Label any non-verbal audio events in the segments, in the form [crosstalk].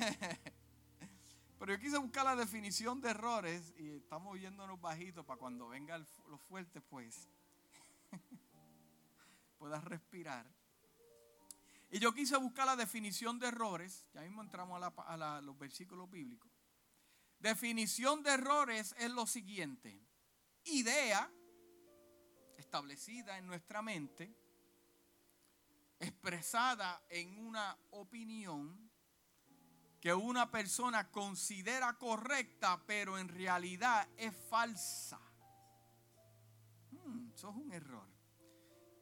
[laughs] Pero yo quise buscar la definición de errores y estamos viéndonos bajitos para cuando venga lo fuerte, pues [laughs] puedas respirar. Y yo quise buscar la definición de errores. Ya mismo entramos a, los versículos bíblicos. Definición de errores es lo siguiente. Idea establecida en nuestra mente, expresada en una opinión que una persona considera correcta, pero en realidad es falsa. Hmm, eso es un error.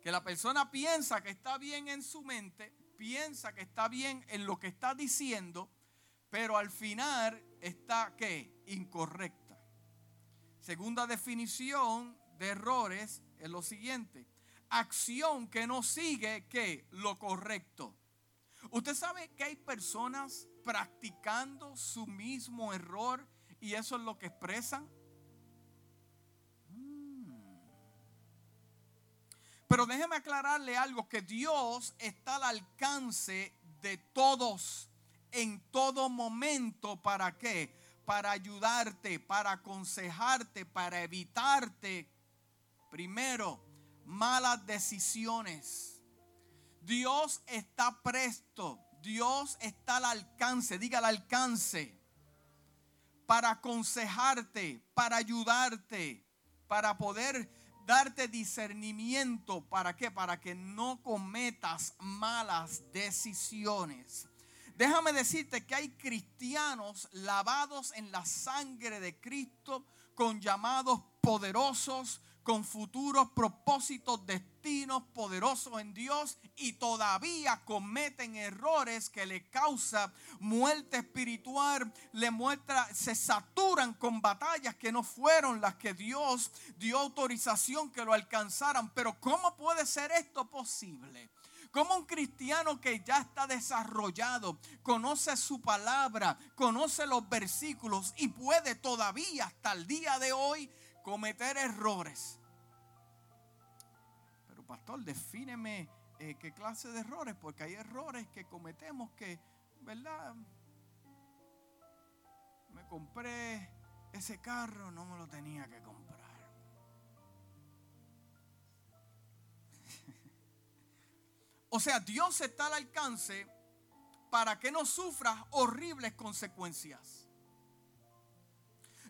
Que la persona piensa que está bien en su mente, piensa que está bien en lo que está diciendo, pero al final está ¿qué? Incorrecta. Segunda definición de errores es lo siguiente. Acción que no sigue ¿qué? Lo correcto. Usted sabe que hay personas practicando su mismo error y eso es lo que expresan. Mm. Pero déjeme aclararle algo, que Dios está al alcance de todos en todo momento. ¿Para qué? Para ayudarte, para aconsejarte, para evitarte, primero, malas decisiones. Dios está presto Dios está al alcance, diga al alcance, para aconsejarte, para ayudarte, para poder darte discernimiento. ¿Para qué? Para que no cometas malas decisiones. Déjame decirte que hay cristianos lavados en la sangre de Cristo con llamados poderosos, con futuros propósitos, destinos poderosos en Dios y todavía cometen errores que le causan muerte espiritual, le muestra, se saturan con batallas que no fueron las que Dios dio autorización que lo alcanzaran. Pero ¿cómo puede ser esto posible? Como un cristiano que ya está desarrollado, conoce su palabra, conoce los versículos y puede todavía hasta el día de hoy cometer errores. Pastor, defíneme eh, qué clase de errores, porque hay errores que cometemos que, ¿verdad? Me compré ese carro, no me lo tenía que comprar. [laughs] o sea, Dios está al alcance para que no sufras horribles consecuencias.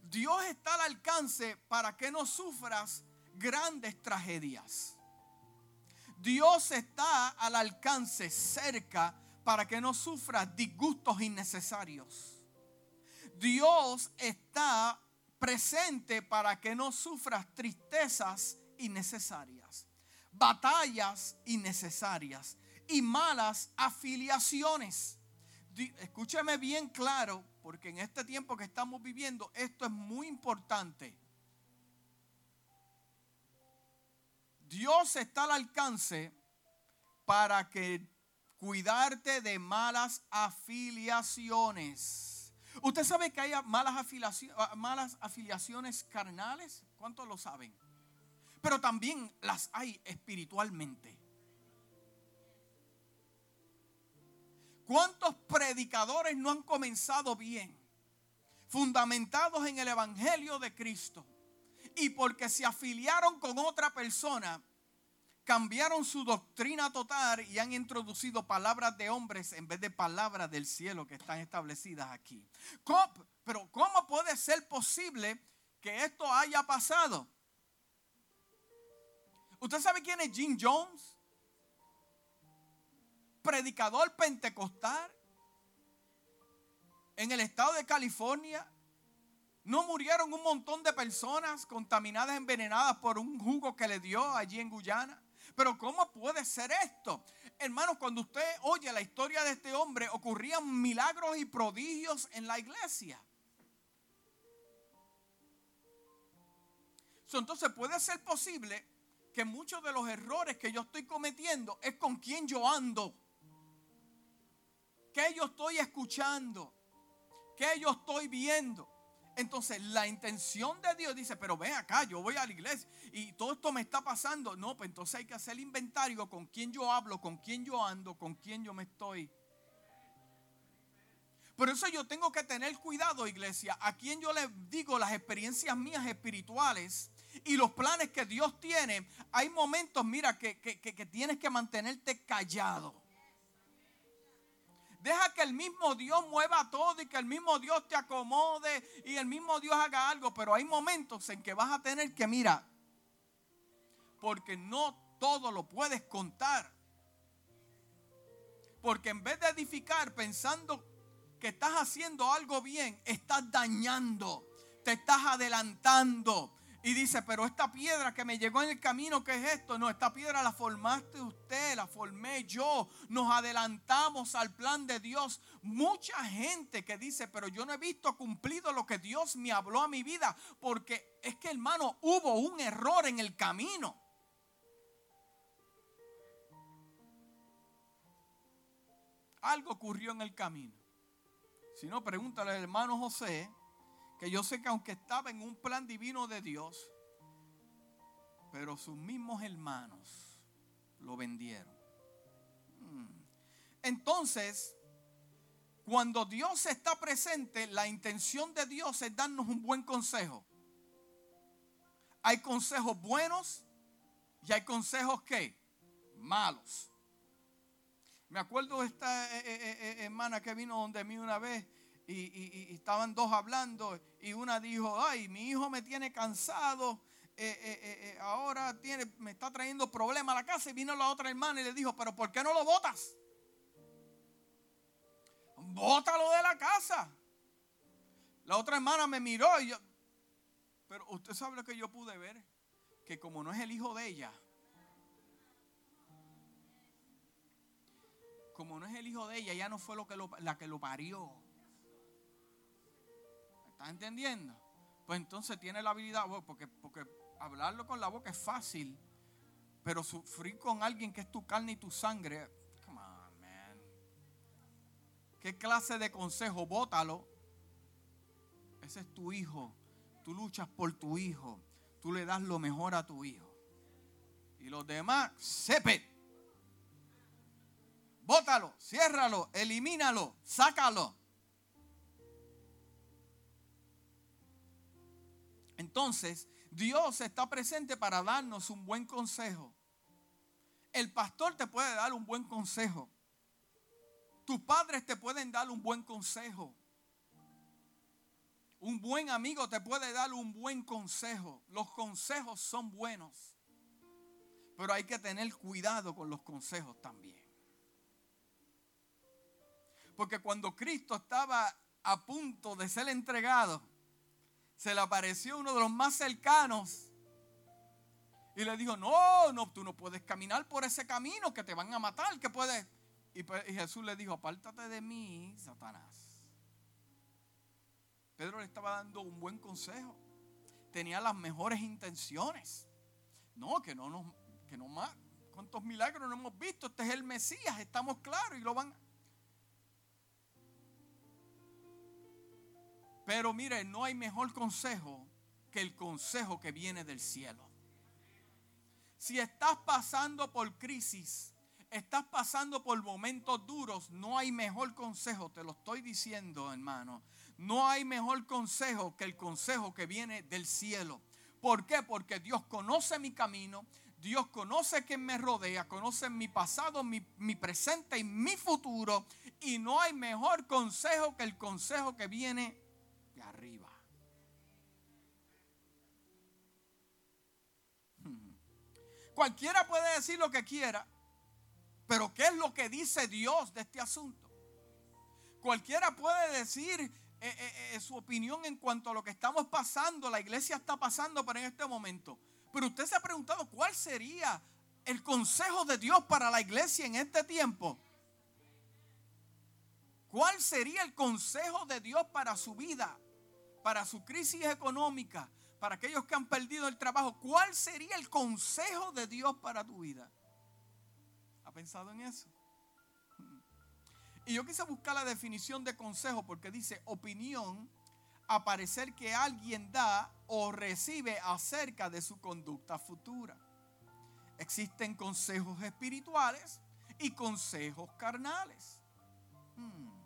Dios está al alcance para que no sufras grandes tragedias. Dios está al alcance cerca para que no sufras disgustos innecesarios. Dios está presente para que no sufras tristezas innecesarias, batallas innecesarias y malas afiliaciones. Escúcheme bien claro, porque en este tiempo que estamos viviendo esto es muy importante. Dios está al alcance para que cuidarte de malas afiliaciones. ¿Usted sabe que hay malas afiliaciones, malas afiliaciones carnales? ¿Cuántos lo saben? Pero también las hay espiritualmente. ¿Cuántos predicadores no han comenzado bien? Fundamentados en el Evangelio de Cristo. Y porque se afiliaron con otra persona, cambiaron su doctrina total y han introducido palabras de hombres en vez de palabras del cielo que están establecidas aquí. pero ¿cómo puede ser posible que esto haya pasado? ¿Usted sabe quién es Jim Jones? predicador pentecostal en el estado de California. No murieron un montón de personas contaminadas, envenenadas por un jugo que le dio allí en Guyana. Pero ¿cómo puede ser esto? Hermanos, cuando usted oye la historia de este hombre, ocurrían milagros y prodigios en la iglesia. Entonces puede ser posible que muchos de los errores que yo estoy cometiendo es con quien yo ando. ¿Qué yo estoy escuchando? ¿Qué yo estoy viendo? Entonces la intención de Dios dice, pero ven acá, yo voy a la iglesia y todo esto me está pasando. No, pues entonces hay que hacer el inventario con quién yo hablo, con quién yo ando, con quién yo me estoy. Por eso yo tengo que tener cuidado, iglesia, a quien yo les digo las experiencias mías espirituales y los planes que Dios tiene. Hay momentos, mira, que, que tienes que mantenerte callado. Deja que el mismo Dios mueva todo y que el mismo Dios te acomode y el mismo Dios haga algo. Pero hay momentos en que vas a tener que, mira, porque no todo lo puedes contar. Porque en vez de edificar pensando que estás haciendo algo bien, estás dañando, te estás adelantando. Y dice, pero esta piedra que me llegó en el camino, ¿qué es esto? No, esta piedra la formaste usted, la formé yo. Nos adelantamos al plan de Dios. Mucha gente que dice, pero yo no he visto cumplido lo que Dios me habló a mi vida, porque es que hermano, hubo un error en el camino. Algo ocurrió en el camino. Si no, pregúntale al hermano José, que yo sé que aunque estaba en un plan divino de Dios, pero sus mismos hermanos lo vendieron. Hmm. Entonces, cuando Dios está presente, la intención de Dios es darnos un buen consejo. Hay consejos buenos y hay consejos que malos. Me acuerdo de esta eh, eh, eh, hermana que vino donde mí una vez y, estaban dos hablando y una dijo, ay, mi hijo me tiene cansado, ahora tiene, me está trayendo problemas a la casa y vino la otra hermana y le dijo, pero ¿por qué no lo botas? Bótalo de la casa. La otra hermana me miró y yo, pero usted sabe lo que yo pude ver, que como no es el hijo de ella, como no es el hijo de ella, ya no fue lo que la que lo parió. ¿Estás entendiendo? Pues entonces tiene la habilidad, porque, porque hablarlo con la boca es fácil, pero sufrir con alguien que es tu carne y tu sangre, come on, man. ¿Qué clase de consejo? Bótalo. Ese es tu hijo. Tú luchas por tu hijo. Tú le das lo mejor a tu hijo. Y los demás, sepe bótalo, ciérralo, elimínalo, sácalo. Entonces, Dios está presente para darnos un buen consejo. El pastor te puede dar un buen consejo. Tus padres te pueden dar un buen consejo. Un buen amigo te puede dar un buen consejo. Los consejos son buenos. Pero hay que tener cuidado con los consejos también. Porque cuando Cristo estaba a punto de ser entregado, se le apareció uno de los más cercanos y le dijo, no, no, tú no puedes caminar por ese camino que te van a matar, que puedes. Y, pues, Jesús le dijo, apártate de mí, Satanás. Pedro le estaba dando un buen consejo. Tenía las mejores intenciones. No, que no nos, que no más. ¿Cuántos milagros no hemos visto? Este es el Mesías, estamos claros y lo van Pero mire, no hay mejor consejo que el consejo que viene del cielo. Si estás pasando por crisis, estás pasando por momentos duros, no hay mejor consejo, te lo estoy diciendo hermano, no hay mejor consejo que el consejo que viene del cielo. ¿Por qué? Porque Dios conoce mi camino, Dios conoce quien me rodea, conoce mi pasado, mi, mi, presente y mi futuro. Y no hay mejor consejo que el consejo que viene arriba. Cualquiera puede decir lo que quiera, pero ¿qué es lo que dice Dios de este asunto? Cualquiera puede decir eh, eh, eh, su opinión en cuanto a lo que estamos pasando, la iglesia está pasando por en este momento. Pero usted se ha preguntado cuál sería el consejo de Dios para la iglesia en este tiempo. ¿Cuál sería el consejo de Dios para su vida? Para su crisis económica, para aquellos que han perdido el trabajo, ¿cuál sería el consejo de Dios para tu vida? ¿Ha pensado en eso? Y yo quise buscar la definición de consejo porque dice opinión a parecer que alguien da o recibe acerca de su conducta futura. Existen consejos espirituales y consejos carnales. Hmm.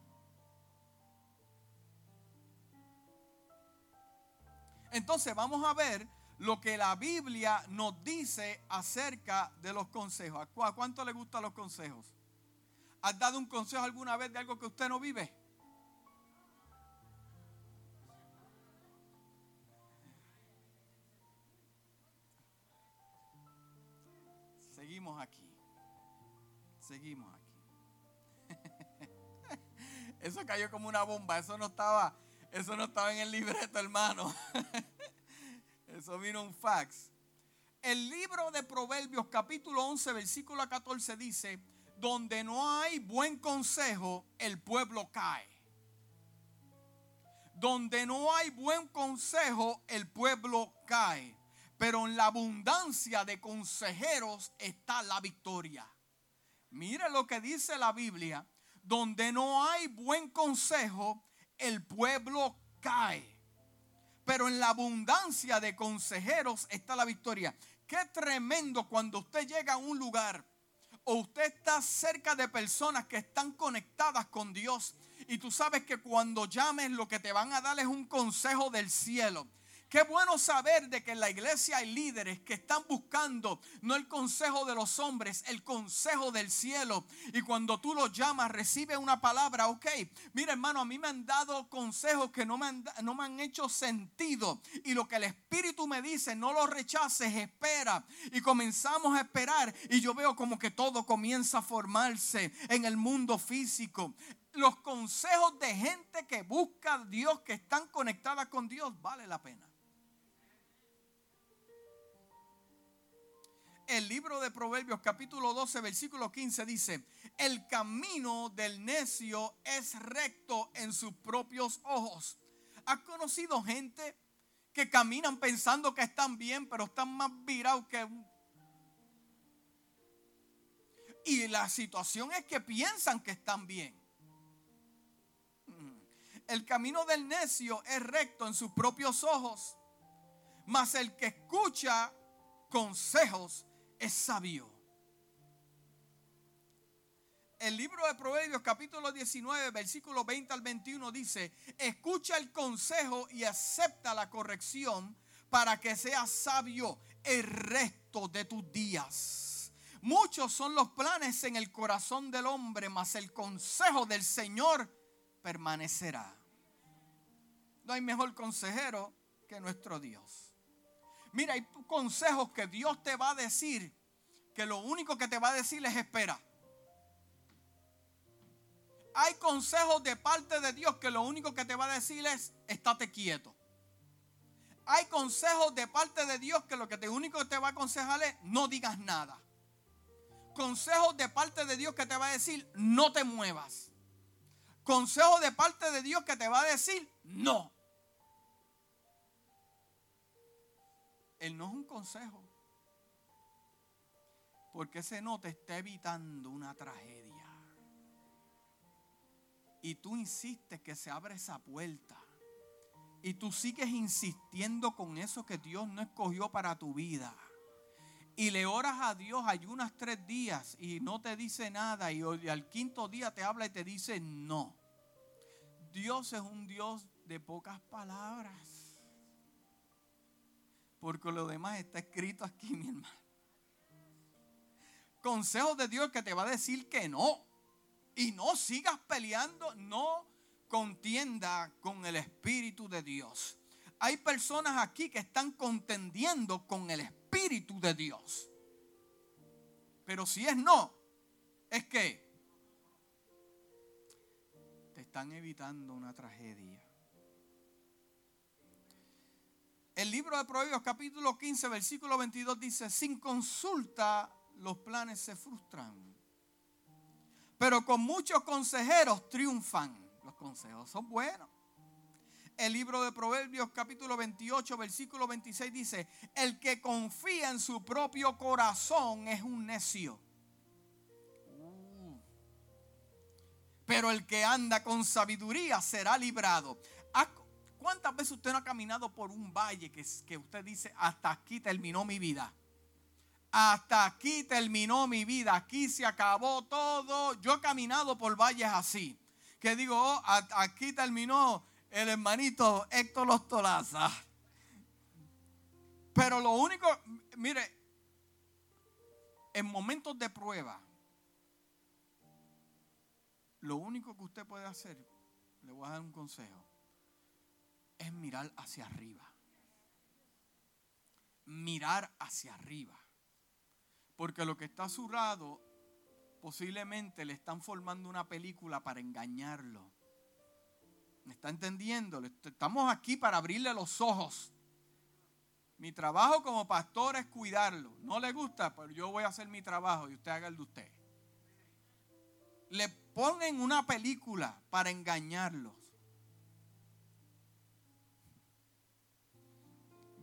Entonces vamos a ver lo que la Biblia nos dice acerca de los consejos. ¿A cuánto le gustan los consejos? ¿Has dado un consejo alguna vez de algo que usted no vive? Seguimos aquí. Seguimos aquí. [laughs] Eso cayó como una bomba. Eso no estaba, eso no estaba en el libreto, hermano. [laughs] Eso vino un fax. El libro de Proverbios capítulo 11 versículo 14 dice, donde no hay buen consejo, el pueblo cae. Donde no hay buen consejo, el pueblo cae. Pero en la abundancia de consejeros está la victoria. Mire lo que dice la Biblia. Donde no hay buen consejo, el pueblo cae. Pero en la abundancia de consejeros está la victoria. Qué tremendo cuando usted llega a un lugar o usted está cerca de personas que están conectadas con Dios y tú sabes que cuando llames lo que te van a dar es un consejo del cielo Qué bueno saber de que en la iglesia hay líderes que están buscando no el consejo de los hombres, el consejo del cielo. Y cuando tú los llamas, recibe una palabra, ok. Mira hermano, a mí me han dado consejos que no me han, no me han hecho sentido. Y lo que el Espíritu me dice, no lo rechaces, espera. Y comenzamos a esperar. Y yo veo como que todo comienza a formarse en el mundo físico los consejos de gente que busca a Dios, que están conectadas con Dios, vale la pena. El libro de Proverbios capítulo 12 versículo 15 dice, el camino del necio es recto en sus propios ojos. ¿Has conocido gente que caminan pensando que están bien, pero están más virados que... Y la situación es que piensan que están bien. El camino del necio es recto en sus propios ojos, mas el que escucha consejos es sabio. El libro de Proverbios capítulo 19 versículo 20 al 21 dice, escucha el consejo y acepta la corrección para que seas sabio el resto de tus días. Muchos son los planes en el corazón del hombre, mas el consejo del Señor permanecerá. No hay mejor consejero que nuestro Dios. Mira, hay consejos que Dios te va a decir que lo único que te va a decir es espera. Hay consejos de parte de Dios que lo único que te va a decir es estate quieto. Hay consejos de parte de Dios que lo que te único que te va a aconsejar es no digas nada. Consejos de parte de Dios que te va a decir no te muevas. Consejos de parte de Dios que te va a decir no. Él no es un consejo. Porque ese no te está evitando una tragedia. Y tú insistes que se abra esa puerta. Y tú sigues insistiendo con eso que Dios no escogió para tu vida. Y le oras a Dios, ayunas tres días y no te dice nada. Y al quinto día te habla y te dice no. Dios es un Dios de pocas palabras. Porque lo demás está escrito aquí, mi hermano. Consejos de Dios que te va a decir que no. Y no sigas peleando, no contienda con el Espíritu de Dios. Hay personas aquí que están contendiendo con el Espíritu de Dios. Pero si es no, es que te están evitando una tragedia. El libro de Proverbios capítulo 15 versículo 22 dice, sin consulta los planes se frustran, pero con muchos consejeros triunfan. Los consejos son buenos. El libro de Proverbios capítulo 28 versículo 26 dice, el que confía en su propio corazón es un necio. Uh. Pero el que anda con sabiduría será librado. ¿Cuántas veces usted no ha caminado por un valle que, usted dice, hasta aquí terminó mi vida? Hasta aquí terminó mi vida, aquí se acabó todo. Yo he caminado por valles así, que digo, oh, aquí terminó el hermanito Héctor Lostolaza. Pero lo único, mire, en momentos de prueba, lo único que usted puede hacer, le voy a dar un consejo, es mirar hacia arriba. Mirar hacia arriba. Porque lo que está a posiblemente le están formando una película para engañarlo. ¿Me está entendiendo? Estamos aquí para abrirle los ojos. Mi trabajo como pastor es cuidarlo. No le gusta, pero yo voy a hacer mi trabajo y usted haga el de usted. Le ponen una película para engañarlos.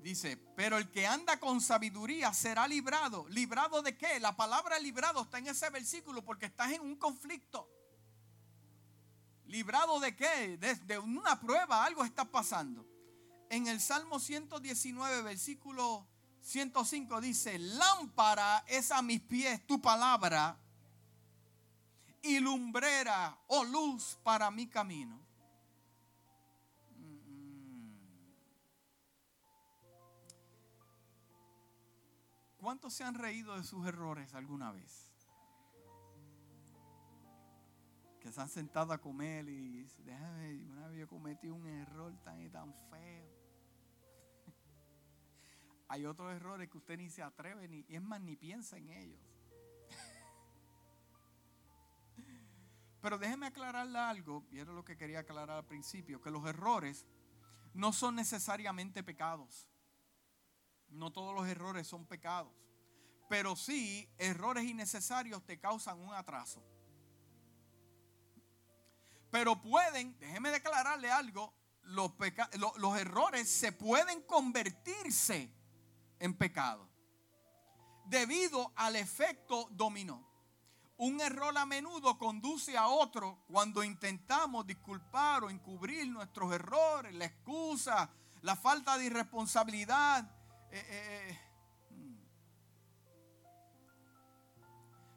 Dice, pero el que anda con sabiduría será librado. ¿Librado de qué? La palabra librado está en ese versículo porque estás en un conflicto. ¿Librado de qué? De, una prueba, algo está pasando. En el Salmo 119, versículo 105 dice, lámpara es a mis pies tu palabra y lumbrera o luz para mi camino. ¿Cuántos se han reído de sus errores alguna vez? que se han sentado a comer y dicen, déjame, una vez yo cometí un error tan y tan feo. [laughs] Hay otros errores que usted ni se atreve, ni, es más, ni piensa en ellos. [laughs] Pero déjeme aclararle algo, y era lo que quería aclarar al principio, que los errores no son necesariamente pecados. No todos los errores son pecados. Pero sí, errores innecesarios te causan un atraso. Pero pueden, déjeme declararle algo, los, los errores se pueden convertirse en pecado debido al efecto dominó. Un error a menudo conduce a otro cuando intentamos disculpar o encubrir nuestros errores, la excusa, la falta de irresponsabilidad. Eh, eh, eh,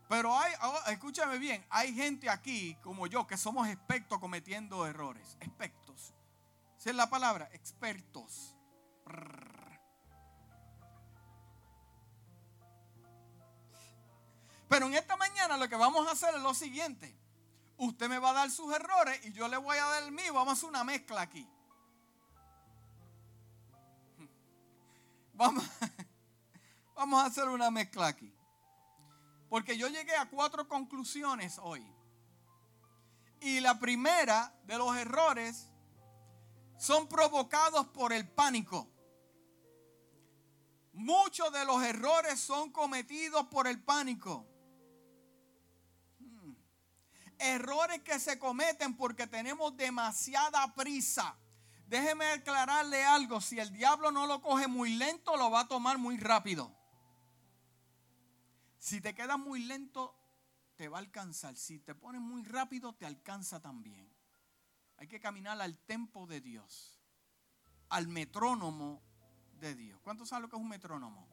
Pero hay, oh, escúchame bien, hay gente aquí como yo que somos expertos cometiendo errores. Expertos. ¿Sí es la palabra? Expertos. Pero en esta mañana lo que vamos a hacer es lo siguiente. Usted me va a dar sus errores y yo le voy a dar el mío. Vamos a hacer una mezcla aquí. Vamos, [laughs] vamos a hacer una mezcla aquí. Porque yo llegué a cuatro conclusiones hoy. Y la primera de los errores son provocados por el pánico. Muchos de los errores son cometidos por el pánico. Hmm. Errores que se cometen porque tenemos demasiada prisa. Déjeme aclararle algo, si el diablo no lo coge muy lento, lo va a tomar muy rápido. Si te quedas muy lento, te va a alcanzar. Si te pones muy rápido, te alcanza también. Hay que caminar al tempo de Dios, al metrónomo de Dios. ¿Cuántos saben lo que es un metrónomo?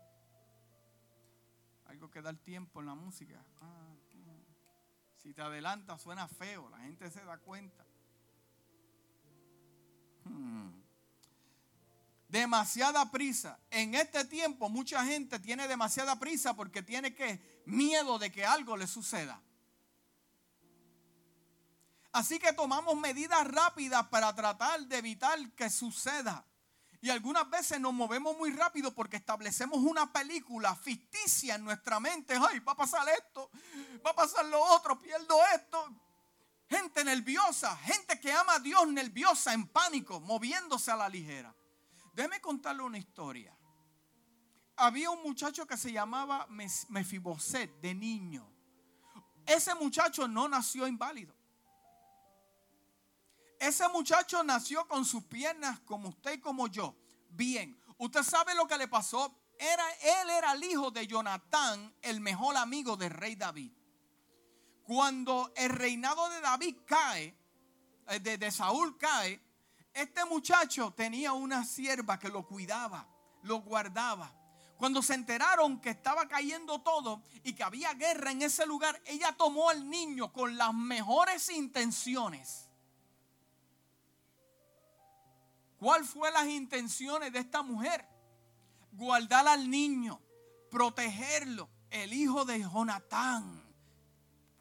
Algo que da el tiempo en la música. Ah, si te adelantas suena feo, la gente se da cuenta. Demasiada prisa. En este tiempo mucha gente tiene demasiada prisa porque tiene que miedo de que algo le suceda. Así que tomamos medidas rápidas para tratar de evitar que suceda. Y algunas veces nos movemos muy rápido porque establecemos una película ficticia en nuestra mente. Ay, va a pasar esto, va a pasar lo otro, pierdo esto. Gente nerviosa, gente que ama a Dios nerviosa, en pánico, moviéndose a la ligera. Déjeme contarle una historia. Había un muchacho que se llamaba Mefiboset de niño. Ese muchacho no nació inválido. Ese muchacho nació con sus piernas como usted y como yo. Bien, usted sabe lo que le pasó. Era, él era el hijo de Jonatán, el mejor amigo del rey David. Cuando el reinado de David cae, eh, de Saúl cae, este muchacho tenía una sierva que lo cuidaba, lo guardaba. Cuando se enteraron que estaba cayendo todo y que había guerra en ese lugar, ella tomó al niño con las mejores intenciones. ¿Cuál fue las intenciones de esta mujer? guardar al niño, protegerlo, el hijo de Jonatán,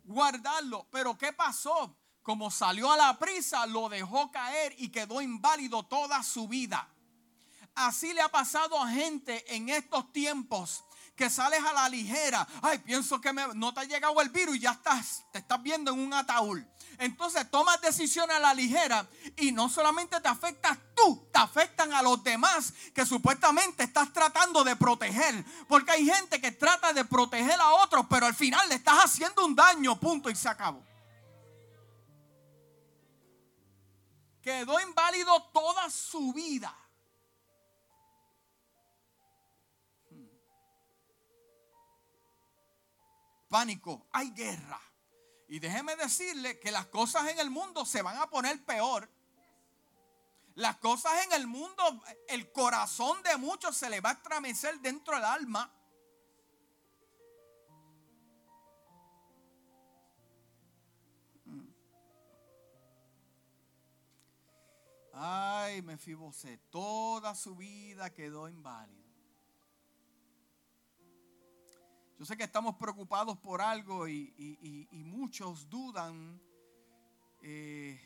guardarlo. Pero ¿qué pasó? Como salió a la prisa, lo dejó caer y quedó inválido toda su vida. Así le ha pasado a gente en estos tiempos que sales a la ligera. Ay, pienso que no te ha llegado el virus y ya estás, te estás viendo en un ataúd. Entonces tomas decisiones a la ligera y no solamente te afectas tú, te afectan a los demás que supuestamente estás tratando de proteger. Porque hay gente que trata de proteger a otros, pero al final le estás haciendo un daño, punto, y se acabó. Quedó inválido toda su vida pánico, hay guerra. Y déjeme decirle que las cosas en el mundo se van a poner peor. Las cosas en el mundo, el corazón de muchos se le va a estremecer dentro del alma. Ay, me fibose, toda su vida quedó inválida. Yo sé que estamos preocupados por algo y, muchos dudan eh,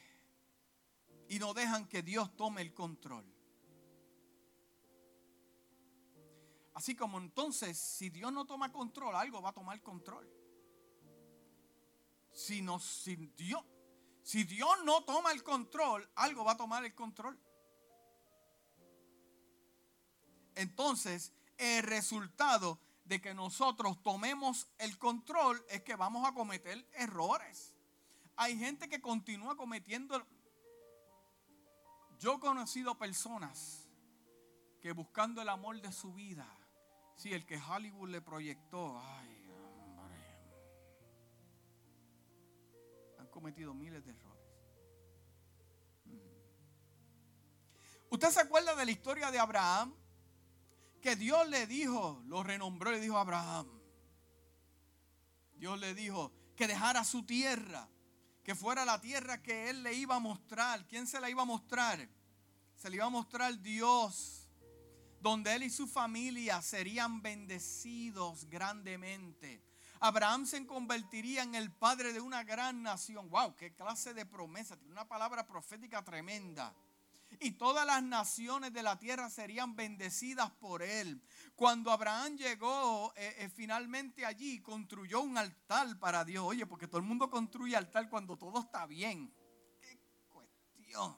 y no dejan que Dios tome el control. Así como entonces, si Dios no toma control, algo va a tomar control. Si, no, si, Dios, si Dios no toma el control, algo va a tomar el control. Entonces, el resultado de que nosotros tomemos el control es que vamos a cometer errores. Hay gente que continúa cometiendo... Yo he conocido personas que buscando el amor de su vida, si el que Hollywood le proyectó, ay, cometido miles de errores. Mm. ¿Usted se acuerda de la historia de Abraham? que Dios le dijo, lo renombró, le dijo a Abraham. Dios le dijo que dejara su tierra, que fuera la tierra que él le iba a mostrar. ¿Quién se la iba a mostrar? Se le iba a mostrar Dios, donde él y su familia serían bendecidos grandemente. Abraham se convertiría en el padre de una gran nación. ¡Wow! ¡Qué clase de promesa! Tiene una palabra profética tremenda y todas las naciones de la tierra serían bendecidas por él. Cuando Abraham llegó eh, eh, finalmente allí, construyó un altar para Dios. Oye, porque todo el mundo construye altar cuando todo está bien. Qué cuestión.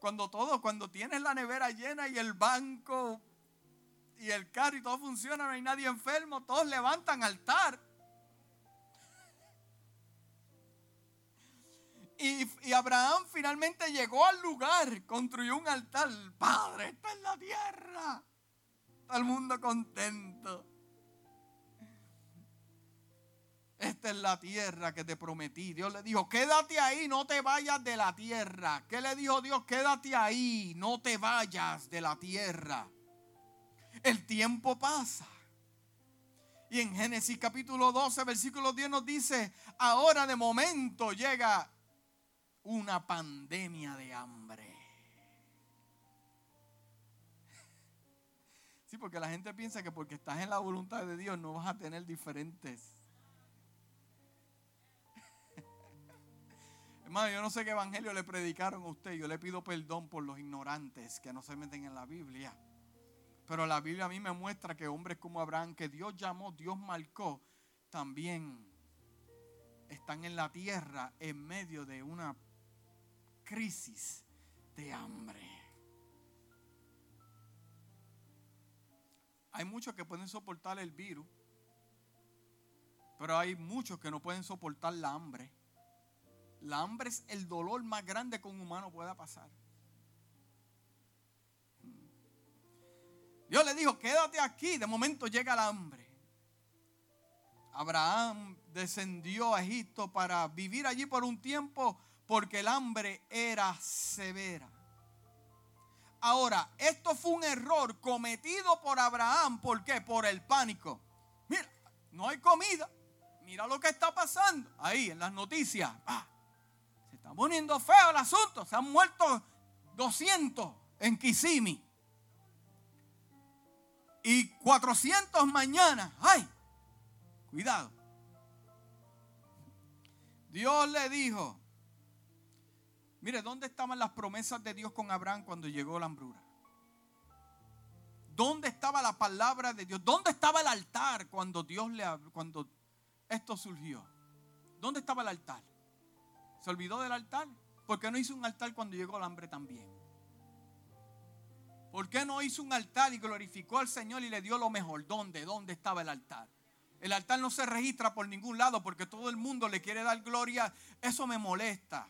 Cuando todo, cuando tienes la nevera llena y el banco y el carro y todo funciona, no hay nadie enfermo, todos levantan altar. Y, Abraham finalmente llegó al lugar, construyó un altar. Padre, esta es la tierra. Todo el mundo contento. Esta es la tierra que te prometí. Dios le dijo, quédate ahí, no te vayas de la tierra. ¿Qué le dijo Dios? Quédate ahí, no te vayas de la tierra. El tiempo pasa. Y en Génesis capítulo 12, versículo 10 nos dice, ahora de momento llega una pandemia de hambre. [laughs] Sí, porque la gente piensa que porque estás en la voluntad de Dios no vas a tener diferentes. [laughs] Hermano, yo no sé qué evangelio le predicaron a usted. Yo le pido perdón por los ignorantes que no se meten en la Biblia. Pero la Biblia a mí me muestra que hombres como Abraham, que Dios llamó, Dios marcó, también están en la tierra en medio de una crisis de hambre. Hay muchos que pueden soportar el virus, pero hay muchos que no pueden soportar la hambre. La hambre es el dolor más grande que un humano pueda pasar. Dios le dijo, quédate aquí, de momento llega la hambre. Abraham descendió a Egipto para vivir allí por un tiempo porque el hambre era severa. Ahora, esto fue un error cometido por Abraham. ¿Por qué? Por el pánico. Mira, no hay comida. Mira lo que está pasando ahí en las noticias. Ah, se está poniendo feo el asunto. Se han muerto 200 en Kisimi. Y 400 mañana. ¡Ay! Cuidado. Dios le dijo, mire, ¿dónde estaban las promesas de Dios con Abraham cuando llegó la hambruna? ¿Dónde estaba la palabra de Dios? ¿Dónde estaba el altar cuando Dios le cuando esto surgió? ¿Dónde estaba el altar? ¿Se olvidó del altar? ¿Por qué no hizo un altar cuando llegó el hambre también? ¿Por qué no hizo un altar y glorificó al Señor y le dio lo mejor? ¿Dónde? ¿Dónde estaba el altar? El altar no se registra por ningún lado porque todo el mundo le quiere dar gloria. Eso me molesta.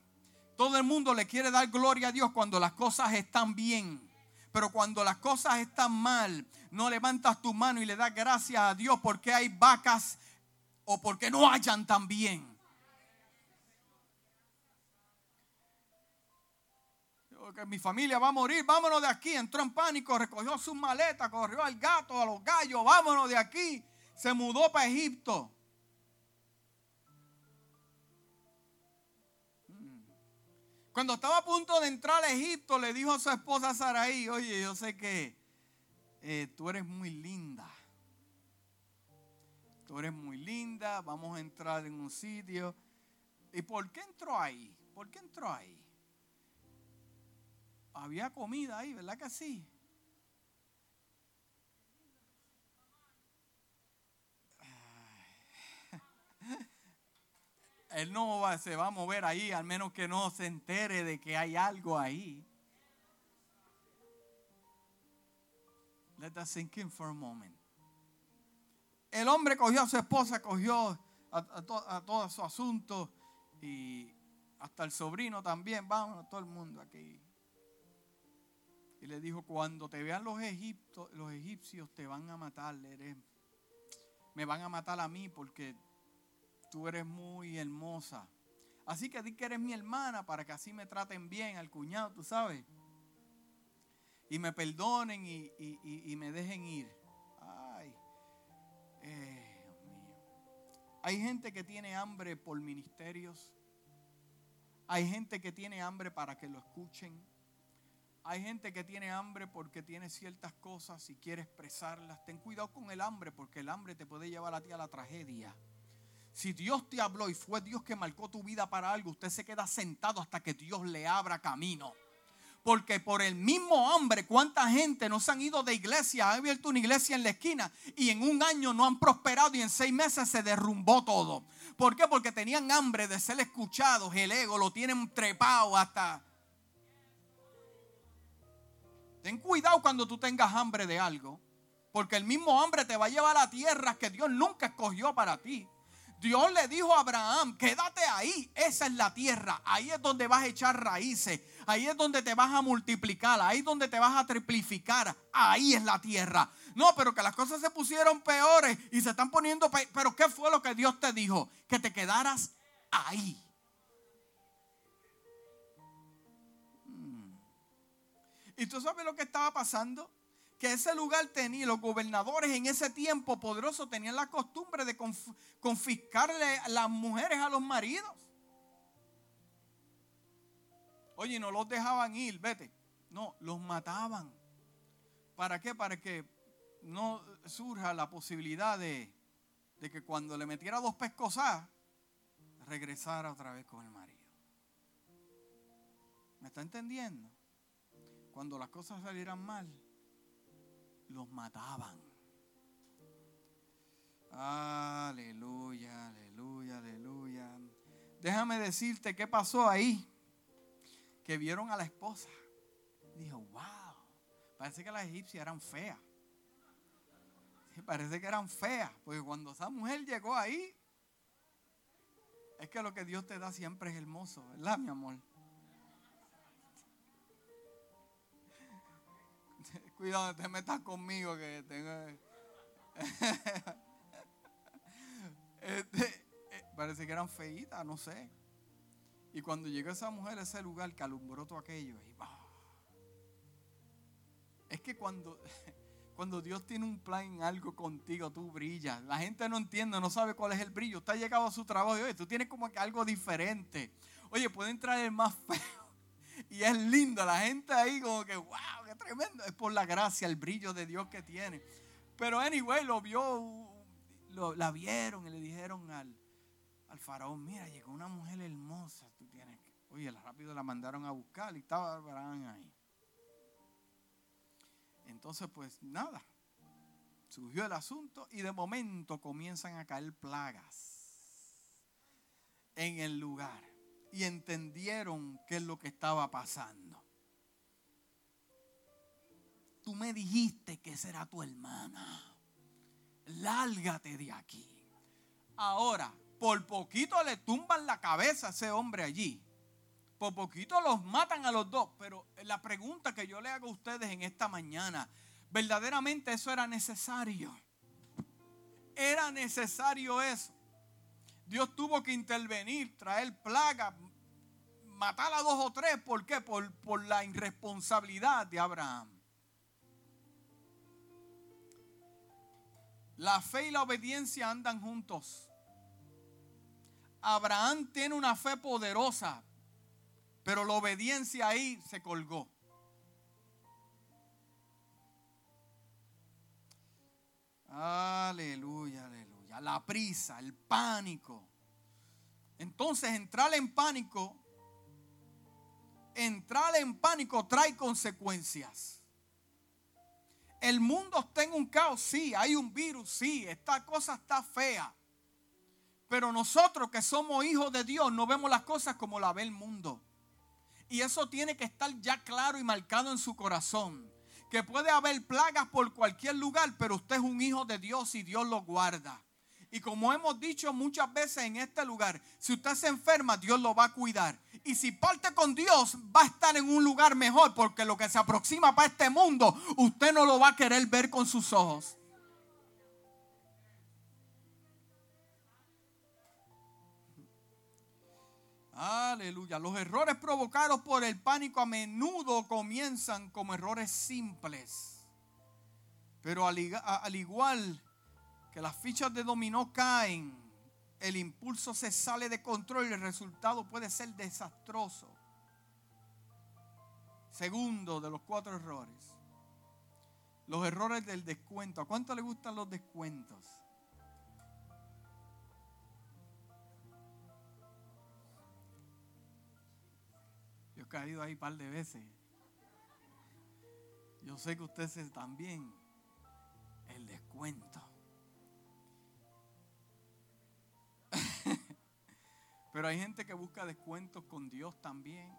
Todo el mundo le quiere dar gloria a Dios cuando las cosas están bien. Pero cuando las cosas están mal, no levantas tu mano y le das gracias a Dios porque hay vacas o porque no hayan tan bien. Que mi familia va a morir, vámonos de aquí. Entró en pánico, recogió sus maletas, corrió al gato, a los gallos, vámonos de aquí. Se mudó para Egipto. Cuando estaba a punto de entrar a Egipto, le dijo a su esposa Saraí, oye, yo sé que eh, tú eres muy linda. Tú eres muy linda, vamos a entrar en un sitio. ¿Y por qué entró ahí? ¿Por qué entró ahí? Había comida ahí, ¿verdad que sí? [laughs] él no va, se va a mover ahí, al menos que no se entere de que hay algo ahí. Let that sink in for a moment. El hombre cogió a su esposa, cogió a, todo su asunto y hasta el sobrino también, vamos, todo el mundo aquí. Y le dijo, cuando te vean los, egiptos, los egipcios te van a matar, me van a matar a mí porque tú eres muy hermosa. Así que di que eres mi hermana para que así me traten bien al cuñado, tú sabes. Y me perdonen y, me dejen ir. Ay, Dios mío. Hay gente que tiene hambre por ministerios. Hay gente que tiene hambre para que lo escuchen. Hay gente que tiene hambre porque tiene ciertas cosas y quiere expresarlas. Ten cuidado con el hambre porque el hambre te puede llevar a ti a la tragedia. Si Dios te habló y fue Dios que marcó tu vida para algo, usted se queda sentado hasta que Dios le abra camino. Porque por el mismo hambre, ¿cuánta gente no se han ido de iglesia? Ha abierto una iglesia en la esquina y en un año no han prosperado y en seis meses se derrumbó todo. ¿Por qué? Porque tenían hambre de ser escuchados. El ego lo tienen trepado hasta. Ten cuidado cuando tú tengas hambre de algo. Porque el mismo hambre te va a llevar a tierras que Dios nunca escogió para ti. Dios le dijo a Abraham, quédate ahí, esa es la tierra, ahí es donde vas a echar raíces, ahí es donde te vas a multiplicar, ahí es donde te vas a triplificar, ahí es la tierra. No, pero que las cosas se pusieron peores y se están poniendo, pero ¿qué fue lo que Dios te dijo? Que te quedaras ahí. ¿Y tú sabes lo que estaba pasando? que ese lugar tenía, los gobernadores en ese tiempo poderoso tenían la costumbre de confiscarle las mujeres a los maridos. Oye, no los dejaban ir, vete. No, los mataban. ¿Para qué? Para que no surja la posibilidad de, de que cuando le metiera dos pescosas, regresara otra vez con el marido. ¿Me está entendiendo? Cuando las cosas salieran mal, los mataban. Aleluya, aleluya, aleluya. Déjame decirte qué pasó ahí. Que vieron a la esposa. Dijo, wow, parece que las egipcias eran feas. parece que eran feas. Porque cuando esa mujer llegó ahí, es que lo que Dios te da siempre es hermoso, ¿verdad, mi amor? Cuidado, te metas conmigo que tengo... [laughs] Este, eh, parece que eran feitas, no sé. Y cuando llegó esa mujer a ese lugar que alumbró todo aquello, es que cuando, [laughs] cuando Dios tiene un plan en algo contigo, tú brillas. La gente no entiende, no sabe cuál es el brillo. Usted ha llegado a su trabajo y oye, tú tienes como que algo diferente. Oye, puede entrar el más feo y es lindo. La gente ahí como que, wow, qué tremendo. Es por la gracia, el brillo de Dios que tiene. Pero anyway, lo vio, lo, la vieron y le dijeron al, al faraón, mira, llegó una mujer hermosa, tú tienes que... Oye, rápido la mandaron a buscar y estaba ahí. Entonces, pues nada, surgió el asunto y de momento comienzan a caer plagas en el lugar. Y entendieron qué es lo que estaba pasando. Tú me dijiste que será tu hermana. Lárgate de aquí. Ahora, por poquito le tumban la cabeza a ese hombre allí. Por poquito los matan a los dos. Pero la pregunta que yo le hago a ustedes en esta mañana verdaderamente eso era necesario. Era necesario eso. Dios tuvo que intervenir, traer plaga, matar a dos o tres. ¿Por qué? Por, por la irresponsabilidad de Abraham. La fe y la obediencia andan juntos. Abraham tiene una fe poderosa, pero la obediencia ahí se colgó. Aleluya, aleluya. La prisa, el pánico. Entonces entrar en pánico, entrar en pánico trae consecuencias. El mundo está en un caos, sí, hay un virus, sí, esta cosa está fea. Pero nosotros que somos hijos de Dios no vemos las cosas como la ve el mundo. Y eso tiene que estar ya claro y marcado en su corazón que puede haber plagas por cualquier lugar, pero usted es un hijo de Dios y Dios lo guarda. Y como hemos dicho muchas veces en este lugar, si usted se enferma, Dios lo va a cuidar. Y si parte con Dios, va a estar en un lugar mejor, porque lo que se aproxima para este mundo, usted no lo va a querer ver con sus ojos. Aleluya. Los errores provocados por el pánico a menudo comienzan como errores simples. Pero al, igual que las fichas de dominó caen, el impulso se sale de control y el resultado puede ser desastroso. Segundo de los cuatro errores. Los errores del descuento. ¿A cuánto le gustan los descuentos? caído ahí un par de veces. Yo sé que usted también el descuento. Pero hay gente que busca descuentos con Dios también.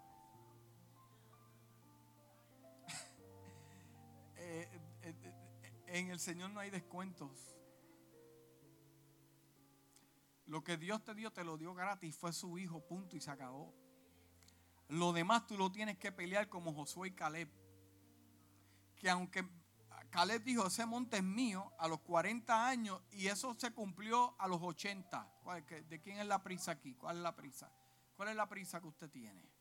[laughs] Eh, eh, eh, en el Señor no hay descuentos. Lo que Dios te dio, te lo dio gratis. Fue su hijo, punto, y se acabó. Lo demás tú lo tienes que pelear como Josué y Caleb. Que aunque Caleb dijo, ese monte es mío a los 40 años y eso se cumplió a los 80. ¿De quién es la prisa aquí? ¿Cuál es la prisa? ¿Cuál es la prisa que usted tiene?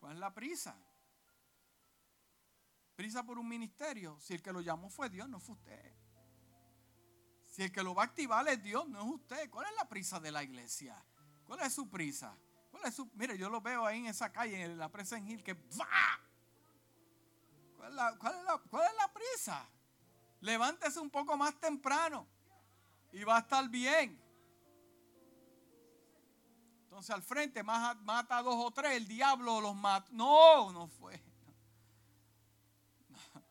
¿Cuál es la prisa? Prisa por un ministerio. Si el que lo llamó fue Dios, no fue usted. Si el que lo va a activar es Dios, no es usted. ¿Cuál es la prisa de la iglesia? ¿Cuál es su prisa? Mire, yo lo veo ahí en esa calle, en la presa en Gil, que va. ¿Cuál es, la, prisa? Levántese un poco más temprano y va a estar bien. Entonces al frente mata a dos o tres, el diablo los mata. No, no fue. [laughs]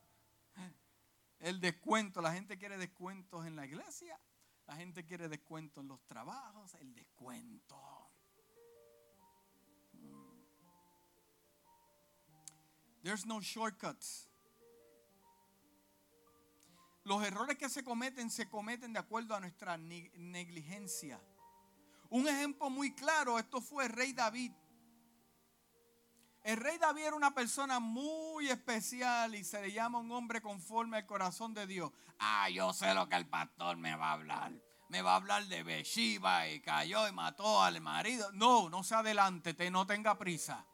El descuento, la gente quiere descuentos en la iglesia, la gente quiere descuentos en los trabajos, el descuento. There's no shortcuts. Los errores que se cometen se cometen de acuerdo a nuestra negligencia. Un ejemplo muy claro, esto fue el rey David. El rey David era una persona muy especial y se le llama un hombre conforme al corazón de Dios. Ah, yo sé lo que el pastor me va a hablar. Me va a hablar de Beshiba y cayó y mató al marido. No, no se adelante, no tenga prisa.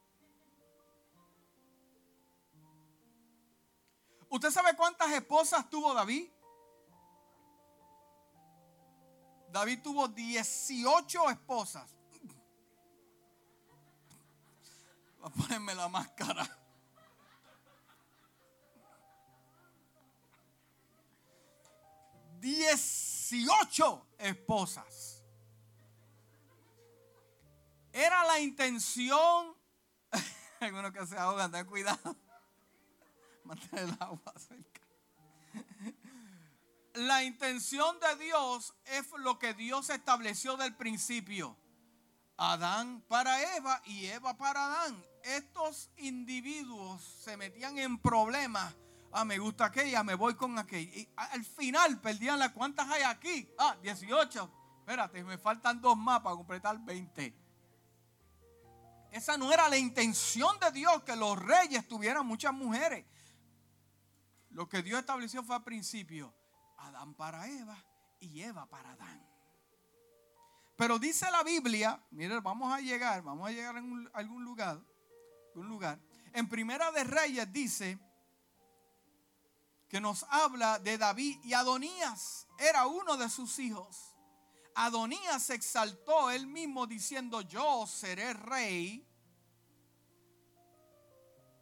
¿Usted sabe cuántas esposas tuvo David? David tuvo 18 esposas. Voy a ponerme la máscara. 18 esposas. Era la intención, [laughs] algunos que se ahogan, ten cuidado, mantener el agua cerca. La intención de Dios es lo que Dios estableció del principio. Adán para Eva y Eva para Adán. Estos individuos se metían en problemas. Ah, me gusta aquella, me voy con aquella. Y al final perdían las cuántas hay aquí. Ah, 18. Espérate, me faltan dos más para completar 20. Esa no era la intención de Dios que los reyes tuvieran muchas mujeres. Lo que Dios estableció fue al principio. Adán para Eva y Eva para Adán. Pero dice la Biblia, miren, vamos a llegar, vamos a llegar en algún lugar, un lugar. En Primera de Reyes dice que nos habla de David y Adonías era uno de sus hijos. Adonías se exaltó él mismo diciendo, yo seré rey.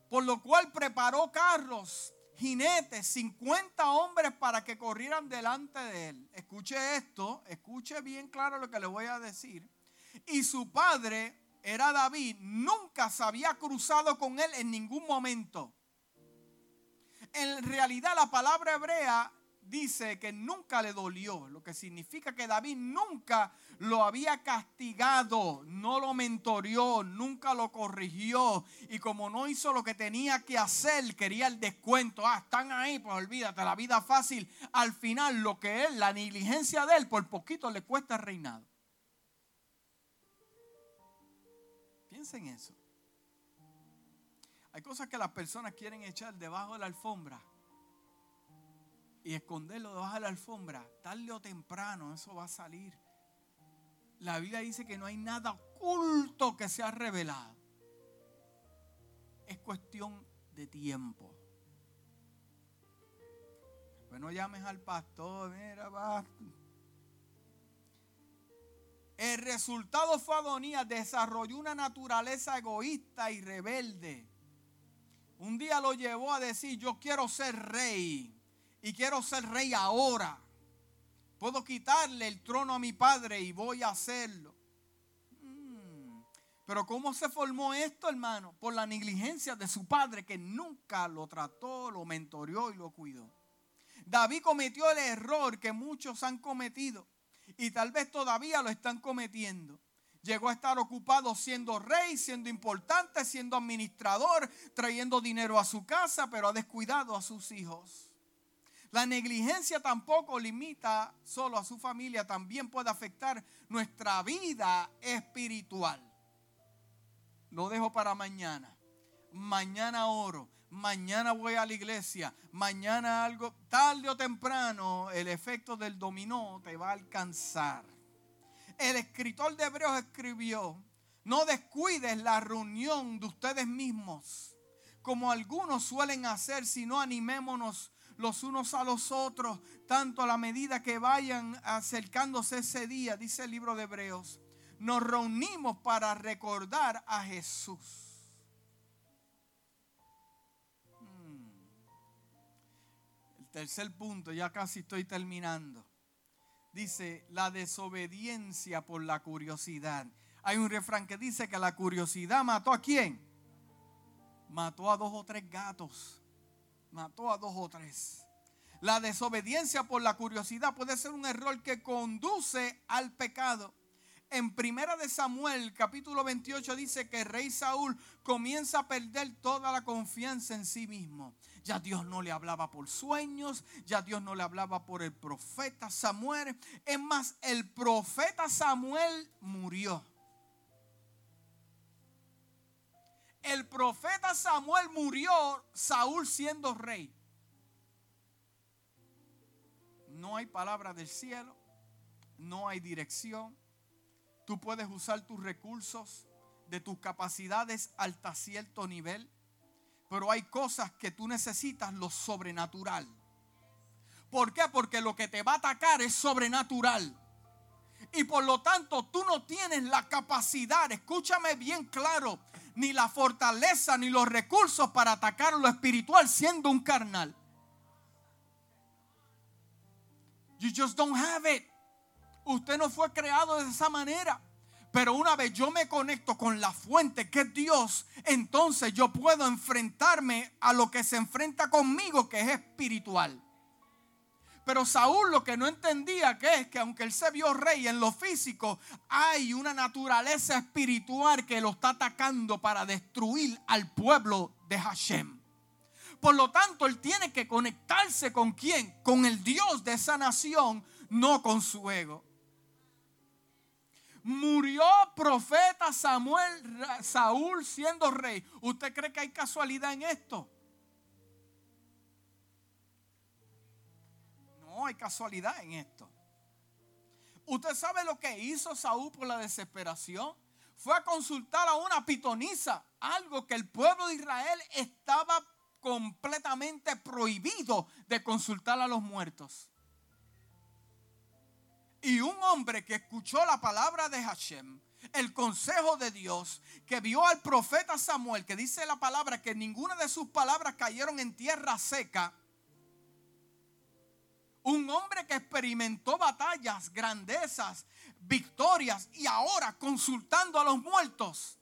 Por lo cual preparó carros jinetes, 50 hombres para que corrieran delante de él. Escuche esto, escuche bien claro lo que le voy a decir. Y su padre era David, nunca se había cruzado con él en ningún momento. En realidad la palabra hebrea dice que nunca le dolió, lo que significa que David nunca lo había castigado, no lo mentoreó, nunca lo corrigió y como no hizo lo que tenía que hacer, quería el descuento. Ah, están ahí, pues olvídate, la vida fácil. Al final lo que es la negligencia de él, por poquito le cuesta el reinado. Piensen eso. Hay cosas que las personas quieren echar debajo de la alfombra y esconderlo debajo de la alfombra, tarde o temprano eso va a salir. La Biblia dice que no hay nada oculto que sea revelado. Es cuestión de tiempo. Pues no llames al pastor, mira, pastor. El resultado fue Adonías desarrolló una naturaleza egoísta y rebelde. Un día lo llevó a decir, yo quiero ser rey y quiero ser rey ahora. Puedo quitarle el trono a mi padre y voy a hacerlo. Mm. Pero ¿cómo se formó esto, hermano? Por la negligencia de su padre que nunca lo trató, lo mentoreó y lo cuidó. David cometió el error que muchos han cometido y tal vez todavía lo están cometiendo. Llegó a estar ocupado siendo rey, siendo importante, siendo administrador, trayendo dinero a su casa, pero ha descuidado a sus hijos. La negligencia tampoco limita solo a su familia, también puede afectar nuestra vida espiritual. Lo dejo para mañana. Mañana oro, mañana voy a la iglesia, mañana algo, tarde o temprano, el efecto del dominó te va a alcanzar. El escritor de Hebreos escribió, no descuides la reunión de ustedes mismos, como algunos suelen hacer, sino animémonos los unos a los otros, tanto a la medida que vayan acercándose ese día, dice el libro de Hebreos, nos reunimos para recordar a Jesús. Hmm. El tercer punto, ya casi estoy terminando. Dice, la desobediencia por la curiosidad. Hay un refrán que dice que la curiosidad mató a quién? Mató a dos o tres gatos mató a dos o tres. La desobediencia por la curiosidad puede ser un error que conduce al pecado. En Primera de Samuel, capítulo 28, dice que el rey Saúl comienza a perder toda la confianza en sí mismo. Ya Dios no le hablaba por sueños, ya Dios no le hablaba por el profeta Samuel. Es más, el profeta Samuel murió. El profeta Samuel murió, Saúl siendo rey. No hay palabra del cielo, no hay dirección. Tú puedes usar tus recursos de tus capacidades hasta cierto nivel, pero hay cosas que tú necesitas lo sobrenatural. ¿Por qué? Porque lo que te va a atacar es sobrenatural. Y por lo tanto tú no tienes la capacidad, escúchame bien claro, ni la fortaleza, ni los recursos para atacar lo espiritual siendo un carnal. You just don't have it. Usted no fue creado de esa manera. Pero una vez yo me conecto con la fuente que es Dios, entonces yo puedo enfrentarme a lo que se enfrenta conmigo, que es espiritual. Pero Saúl lo que no entendía que es que aunque él se vio rey en lo físico, hay una naturaleza espiritual que lo está atacando para destruir al pueblo de Hashem. Por lo tanto, él tiene que conectarse con quién? Con el Dios de esa nación, no con su ego. Murió profeta Samuel, Saúl siendo rey. ¿Usted cree que hay casualidad en esto? Hay casualidad en esto. ¿Usted sabe lo que hizo Saúl por la desesperación? Fue a consultar a una pitonisa, algo que el pueblo de Israel estaba completamente prohibido de consultar a los muertos. Y un hombre que escuchó la palabra de Hashem, el consejo de Dios, que vio al profeta Samuel, que dice la palabra que ninguna de sus palabras cayeron en tierra seca. Un hombre que experimentó batallas, grandezas, victorias y ahora consultando a los muertos.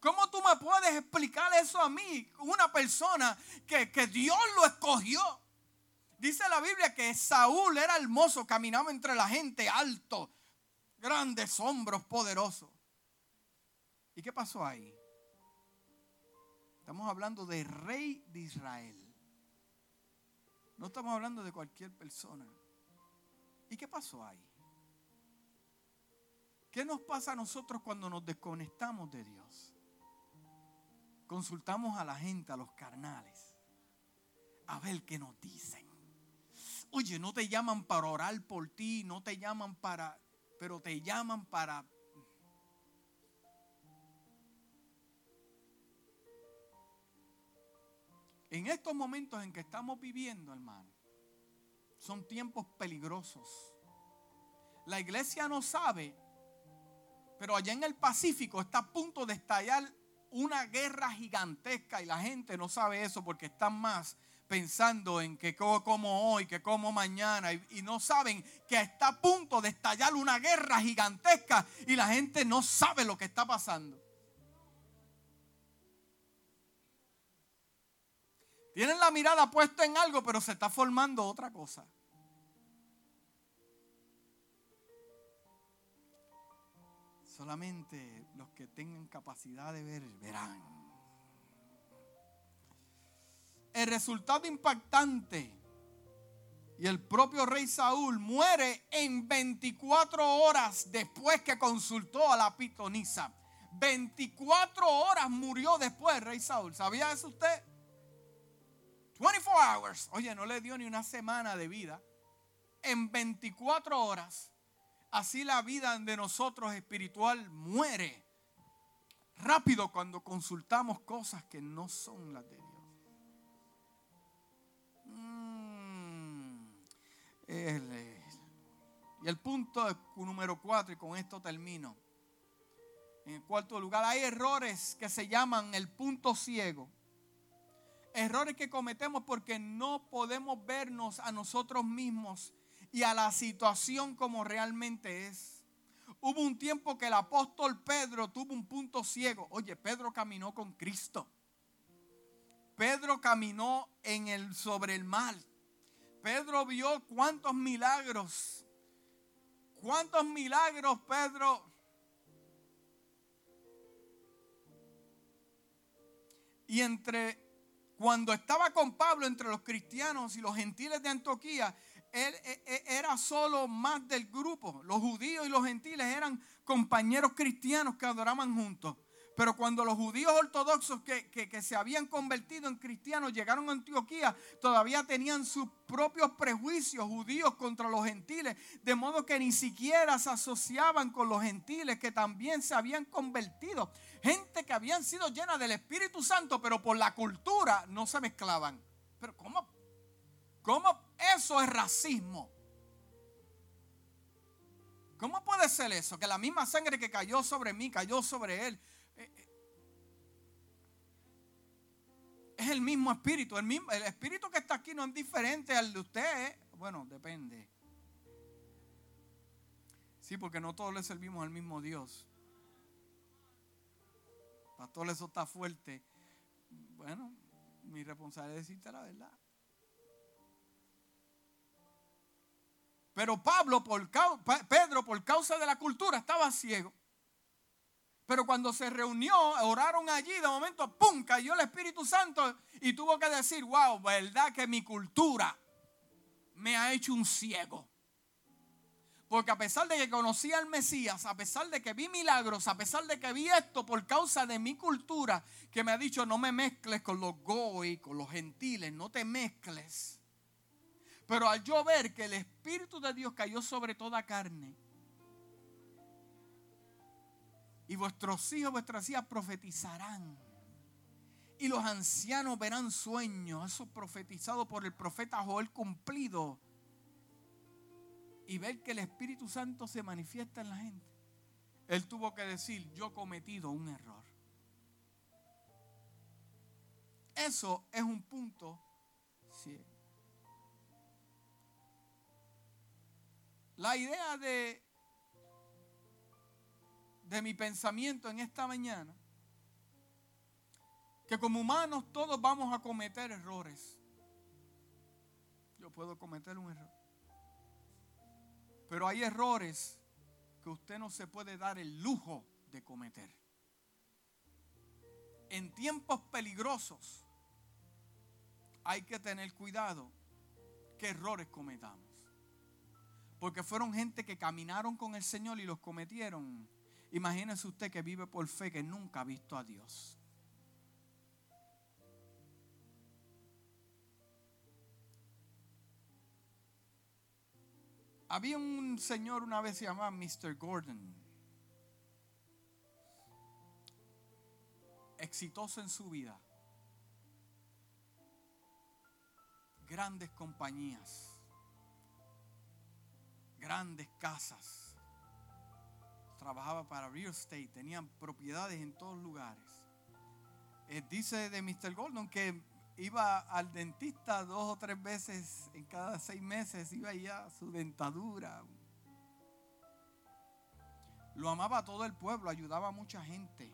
¿Cómo tú me puedes explicar eso a mí? Una persona que, que Dios lo escogió. Dice la Biblia que Saúl era hermoso, caminaba entre la gente alto, grandes hombros, poderosos. ¿Y qué pasó ahí? Estamos hablando de rey de Israel. No estamos hablando de cualquier persona. ¿Y qué pasó ahí? ¿Qué nos pasa a nosotros cuando nos desconectamos de Dios? consultamos a la gente, a los carnales, a ver qué nos dicen. Oye, no te llaman para orar por ti, no te llaman para, pero te llaman para... En estos momentos en que estamos viviendo, hermano, son tiempos peligrosos. La iglesia no sabe, pero allá en el Pacífico está a punto de estallar una guerra gigantesca y la gente no sabe eso porque están más pensando en que como hoy, que como mañana y, no saben que está a punto de estallar una guerra gigantesca y la gente no sabe lo que está pasando. Tienen la mirada puesta en algo, pero se está formando otra cosa. Solamente los que tengan capacidad de ver verán. El resultado impactante. Y el propio rey Saúl muere en 24 horas después que consultó a la pitonisa. 24 horas murió después el rey Saúl. ¿Sabía eso usted? 24 hours. Oye, no le dio ni una semana de vida. En 24 horas Así la vida de nosotros espiritual muere rápido cuando consultamos cosas que no son las de Dios. Mm, y el punto número cuatro, y con esto termino. En el cuarto lugar, hay errores que se llaman el punto ciego. Errores que cometemos porque no podemos vernos a nosotros mismos y a la situación como realmente es. Hubo un tiempo que el apóstol Pedro tuvo un punto ciego. Oye, Pedro caminó con Cristo. Pedro caminó en el sobre el mar. Pedro vio cuántos milagros. ¿Cuántos milagros Pedro? Y entre cuando estaba con Pablo entre los cristianos y los gentiles de Antioquía, él e, e, era solo más del grupo. Los judíos y los gentiles eran compañeros cristianos que adoraban juntos. Pero cuando los judíos ortodoxos que, que, se habían convertido en cristianos llegaron a Antioquía, todavía tenían sus propios prejuicios judíos contra los gentiles, de modo que ni siquiera se asociaban con los gentiles que también se habían convertido. Gente que habían sido llenas del Espíritu Santo, pero por la cultura no se mezclaban. Pero ¿cómo? ¿Cómo eso es racismo? ¿Cómo puede ser eso? Que la misma sangre que cayó sobre mí, cayó sobre él. Es el mismo espíritu. El, mismo, el espíritu que está aquí no es diferente al de usted. Bueno, depende. Sí, porque no todos le servimos al mismo Dios. Pastor, eso está fuerte. Bueno, mi responsabilidad es decirte la verdad. Pero Pablo, por, Pedro, por causa de la cultura, estaba ciego. Pero cuando se reunió, oraron allí, de momento, ¡pum!, cayó el Espíritu Santo y tuvo que decir, wow, verdad que mi cultura me ha hecho un ciego. Porque a pesar de que conocí al Mesías, a pesar de que vi milagros, a pesar de que vi esto por causa de mi cultura, que me ha dicho no me mezcles con los goy, con los gentiles, no te mezcles. Pero al yo ver que el Espíritu de Dios cayó sobre toda carne, y vuestros hijos, vuestras hijas profetizarán. Y los ancianos verán sueños, eso profetizado por el profeta Joel cumplido y ver que el Espíritu Santo se manifiesta en la gente, él tuvo que decir, yo he cometido un error. Eso es un punto ciego. La idea de, de mi pensamiento en esta mañana, que como humanos todos vamos a cometer errores. Yo puedo cometer un error. Pero hay errores que usted no se puede dar el lujo de cometer. En tiempos peligrosos hay que tener cuidado qué errores cometamos. Porque fueron gente que caminaron con el Señor y los cometieron. Imagínese usted que vive por fe que nunca ha visto a Dios. Había un señor una vez se llamaba Mr. Gordon. Exitoso en su vida. Grandes compañías. Grandes casas. Trabajaba para real estate. Tenían propiedades en todos lugares. Eh, dice de Mr. Gordon que iba al dentista dos o tres veces en cada seis meses, iba a su dentadura. Lo amaba a todo el pueblo, ayudaba a mucha gente,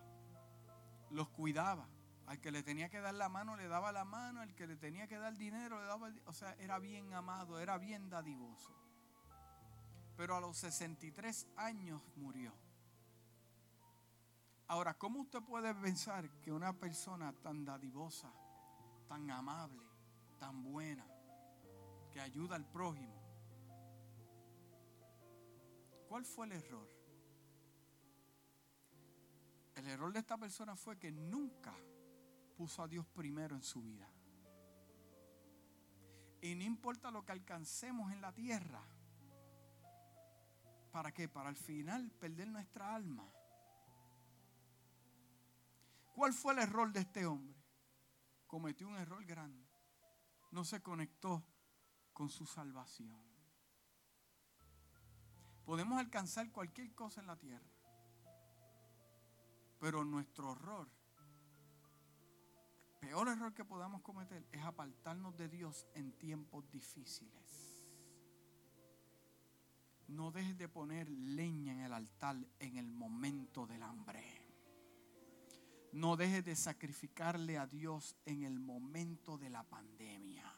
los cuidaba. Al que le tenía que dar la mano, le daba la mano, al que le tenía que dar dinero, le daba, o sea, era bien amado, era bien dadivoso. Pero a los 63 años murió. Ahora, ¿cómo usted puede pensar que una persona tan dadivosa, tan amable, tan buena, que ayuda al prójimo. ¿Cuál fue el error? El error de esta persona fue que nunca puso a Dios primero en su vida. Y no importa lo que alcancemos en la tierra. ¿Para qué? Para al final perder nuestra alma. ¿Cuál fue el error de este hombre? cometió un error grande. No se conectó con su salvación. Podemos alcanzar cualquier cosa en la tierra, pero nuestro error, el peor error que podamos cometer es apartarnos de Dios en tiempos difíciles. No dejes de poner leña en el altar en el momento del hambre. No dejes de sacrificarle a Dios en el momento de la pandemia.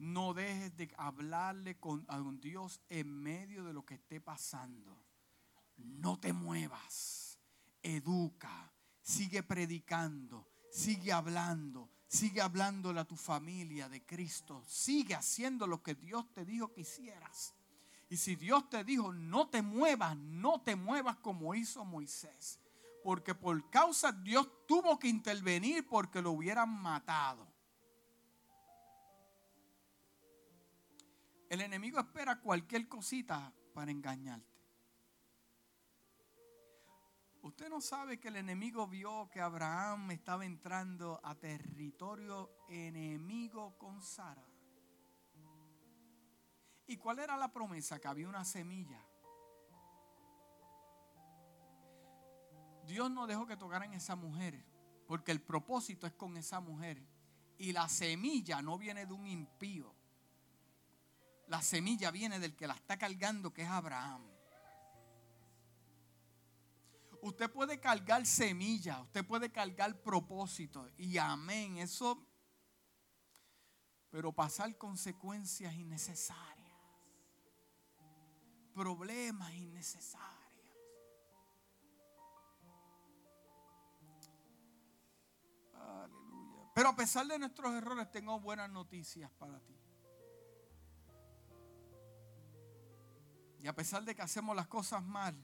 No dejes de hablarle con, a Dios en medio de lo que esté pasando. No te muevas. Educa. Sigue predicando. Sigue hablando. Sigue hablándole a tu familia de Cristo. Sigue haciendo lo que Dios te dijo que hicieras. Y si Dios te dijo, no te muevas, no te muevas como hizo Moisés porque por causa Dios tuvo que intervenir porque lo hubieran matado. El enemigo espera cualquier cosita para engañarte. Usted no sabe que el enemigo vio que Abraham estaba entrando a territorio enemigo con Sara. ¿Y cuál era la promesa? Que había una semilla. Dios no dejó que tocaran esa mujer, porque el propósito es con esa mujer. Y la semilla no viene de un impío. La semilla viene del que la está cargando, que es Abraham. Usted puede cargar semillas, usted puede cargar propósitos. Y amén, eso. Pero pasar consecuencias innecesarias. Problemas innecesarios. Aleluya. Pero a pesar de nuestros errores, tengo buenas noticias para ti. Y a pesar de que hacemos las cosas mal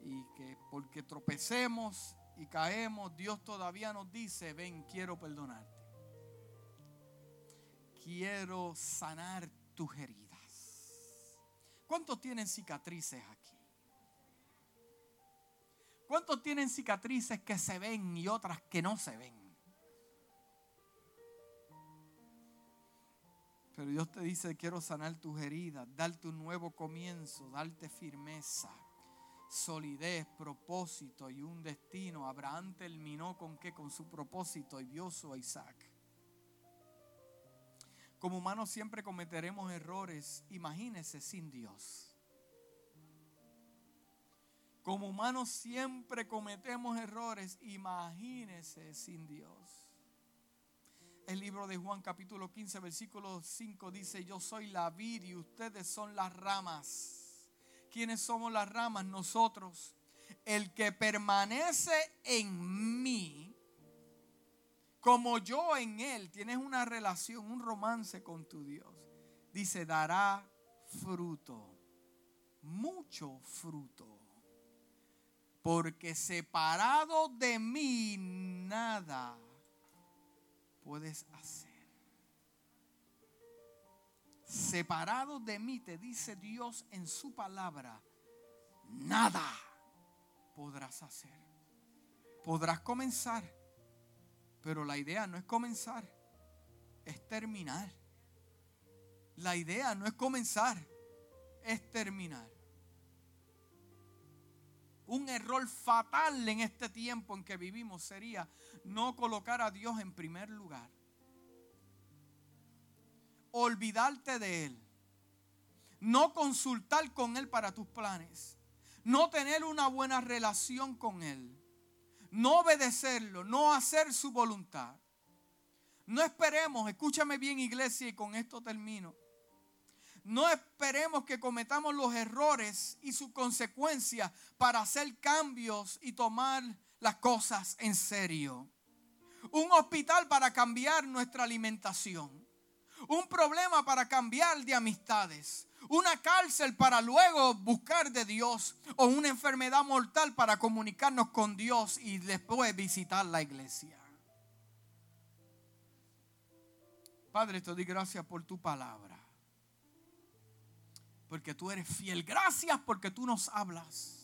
y que porque tropecemos y caemos, Dios todavía nos dice, ven, quiero perdonarte. Quiero sanar tus heridas. ¿Cuántos tienen cicatrices aquí? ¿Cuántos tienen cicatrices que se ven y otras que no se ven? Pero Dios te dice, quiero sanar tus heridas, darte un nuevo comienzo, darte firmeza, solidez, propósito y un destino. Abraham terminó con qué? Con su propósito y vio a Isaac. Como humanos siempre cometeremos errores, imagínese sin Dios. Como humanos siempre cometemos errores, imagínese sin Dios. El libro de Juan capítulo 15 versículo 5 dice, yo soy la vid y ustedes son las ramas. ¿Quiénes somos las ramas? Nosotros. El que permanece en mí, como yo en él, tienes una relación, un romance con tu Dios. Dice, dará fruto, mucho fruto. Porque separado de mí nada puedes hacer. Separado de mí, te dice Dios en su palabra, nada podrás hacer. Podrás comenzar, pero la idea no es comenzar, es terminar. La idea no es comenzar, es terminar. Un error fatal en este tiempo en que vivimos sería no colocar a Dios en primer lugar. Olvidarte de Él. No consultar con Él para tus planes. No tener una buena relación con Él. No obedecerlo. No hacer su voluntad. No esperemos, escúchame bien iglesia y con esto termino. No esperemos que cometamos los errores y sus consecuencias para hacer cambios y tomar las cosas en serio. Un hospital para cambiar nuestra alimentación. Un problema para cambiar de amistades. Una cárcel para luego buscar de Dios. O una enfermedad mortal para comunicarnos con Dios y después visitar la iglesia. Padre, te doy gracias por tu palabra. Porque tú eres fiel. Gracias porque tú nos hablas.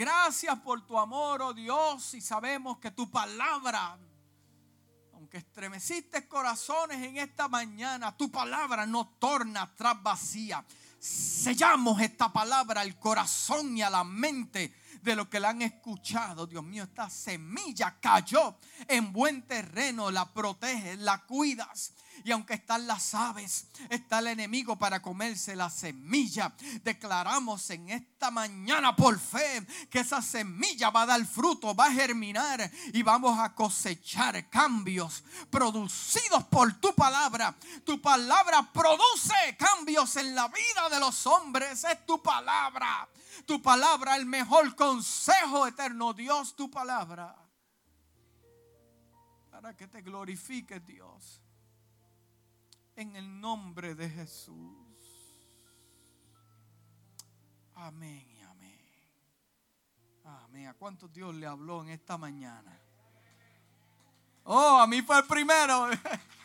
Gracias por tu amor, oh Dios, y sabemos que tu palabra, aunque estremeciste corazones en esta mañana, tu palabra no torna atrás vacía. Sellamos esta palabra al corazón y a la mente de lo que la han escuchado. Dios mío, esta semilla cayó en buen terreno, la proteges, la cuidas y aunque están las aves, está el enemigo para comerse la semilla. Declaramos en esta mañana por fe que esa semilla va a dar fruto, va a germinar y vamos a cosechar cambios producidos por tu palabra. Tu palabra produce cambios en la vida de los hombres. Es tu palabra. Tu palabra, el mejor consejo eterno. Dios, tu palabra. Para que te glorifique Dios en el nombre de Jesús. Amén y amén. Amén. ¿A cuántos Dios le habló en esta mañana? Oh, a mí fue el primero. [laughs]